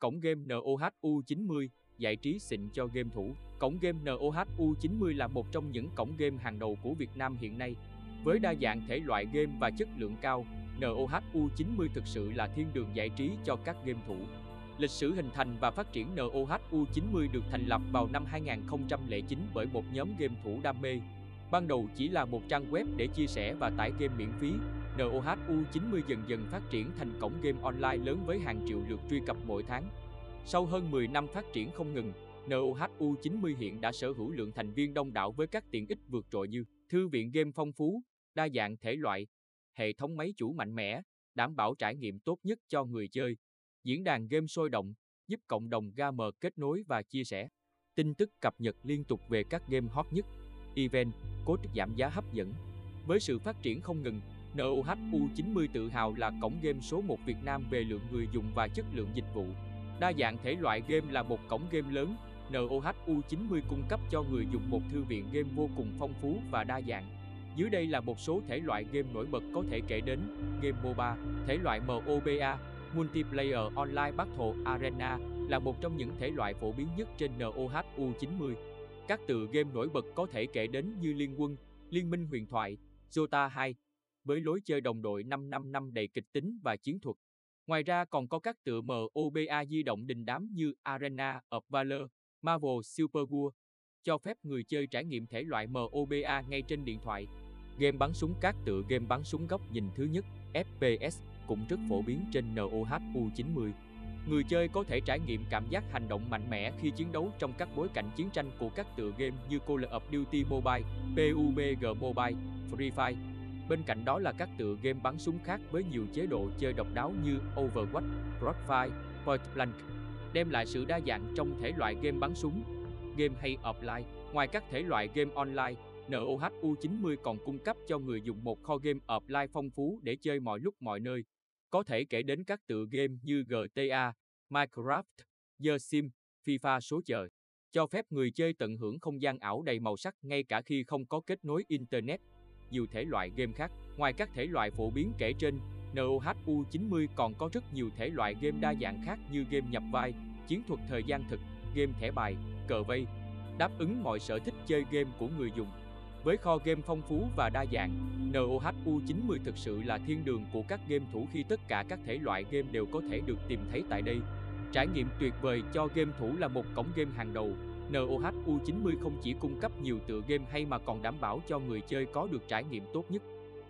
Cổng game NOHU90, giải trí xịn cho game thủ. Cổng game NOHU90 là một trong những cổng game hàng đầu của Việt Nam hiện nay. Với đa dạng thể loại game và chất lượng cao, NOHU90 thực sự là thiên đường giải trí cho các game thủ. Lịch sử hình thành và phát triển NOHU90 được thành lập vào năm 2009 bởi một nhóm game thủ đam mê. Ban đầu chỉ là một trang web để chia sẻ và tải game miễn phí, NOHU90 dần dần phát triển thành cổng game online lớn với hàng triệu lượt truy cập mỗi tháng. Sau hơn 10 năm phát triển không ngừng, NOHU90 hiện đã sở hữu lượng thành viên đông đảo với các tiện ích vượt trội như thư viện game phong phú, đa dạng thể loại, hệ thống máy chủ mạnh mẽ, đảm bảo trải nghiệm tốt nhất cho người chơi, diễn đàn game sôi động, giúp cộng đồng gamer kết nối và chia sẻ. Tin tức cập nhật liên tục về các game hot nhất, event, cốt giảm giá hấp dẫn. Với sự phát triển không ngừng, NOHU90 tự hào là cổng game số 1 Việt Nam về lượng người dùng và chất lượng dịch vụ. Đa dạng thể loại game là một cổng game lớn, NOHU90 cung cấp cho người dùng một thư viện game vô cùng phong phú và đa dạng. Dưới đây là một số thể loại game nổi bật có thể kể đến: game MOBA, thể loại MOBA, Multiplayer Online Battle Arena là một trong những thể loại phổ biến nhất trên NOHU90. Các tựa game nổi bật có thể kể đến như Liên Quân, Liên minh huyền thoại, Dota 2, với lối chơi đồng đội 5 năm năm đầy kịch tính và chiến thuật. Ngoài ra còn có các tựa MOBA di động đình đám như Arena of Valor, Marvel Super War, cho phép người chơi trải nghiệm thể loại MOBA ngay trên điện thoại. Game bắn súng các tựa game bắn súng góc nhìn thứ nhất, FPS, cũng rất phổ biến trên NOHU90. Người chơi có thể trải nghiệm cảm giác hành động mạnh mẽ khi chiến đấu trong các bối cảnh chiến tranh của các tựa game như Call of Duty Mobile, PUBG Mobile, Free Fire. Bên cạnh đó là các tựa game bắn súng khác với nhiều chế độ chơi độc đáo như Overwatch, Crossfire, Point Blank, đem lại sự đa dạng trong thể loại game bắn súng, game hay offline. Ngoài các thể loại game online, NOHU90 còn cung cấp cho người dùng một kho game offline phong phú để chơi mọi lúc mọi nơi. Có thể kể đến các tựa game như GTA, Minecraft, The Sims, FIFA số chờ, cho phép người chơi tận hưởng không gian ảo đầy màu sắc ngay cả khi không có kết nối Internet. Nhiều thể loại game khác, ngoài các thể loại phổ biến kể trên, NOHU90 còn có rất nhiều thể loại game đa dạng khác như game nhập vai, chiến thuật thời gian thực, game thẻ bài, cờ vây, đáp ứng mọi sở thích chơi game của người dùng. Với kho game phong phú và đa dạng, NOHU90 thực sự là thiên đường của các game thủ khi tất cả các thể loại game đều có thể được tìm thấy tại đây. Trải nghiệm tuyệt vời cho game thủ là một cổng game hàng đầu. NOHU90 không chỉ cung cấp nhiều tựa game hay mà còn đảm bảo cho người chơi có được trải nghiệm tốt nhất.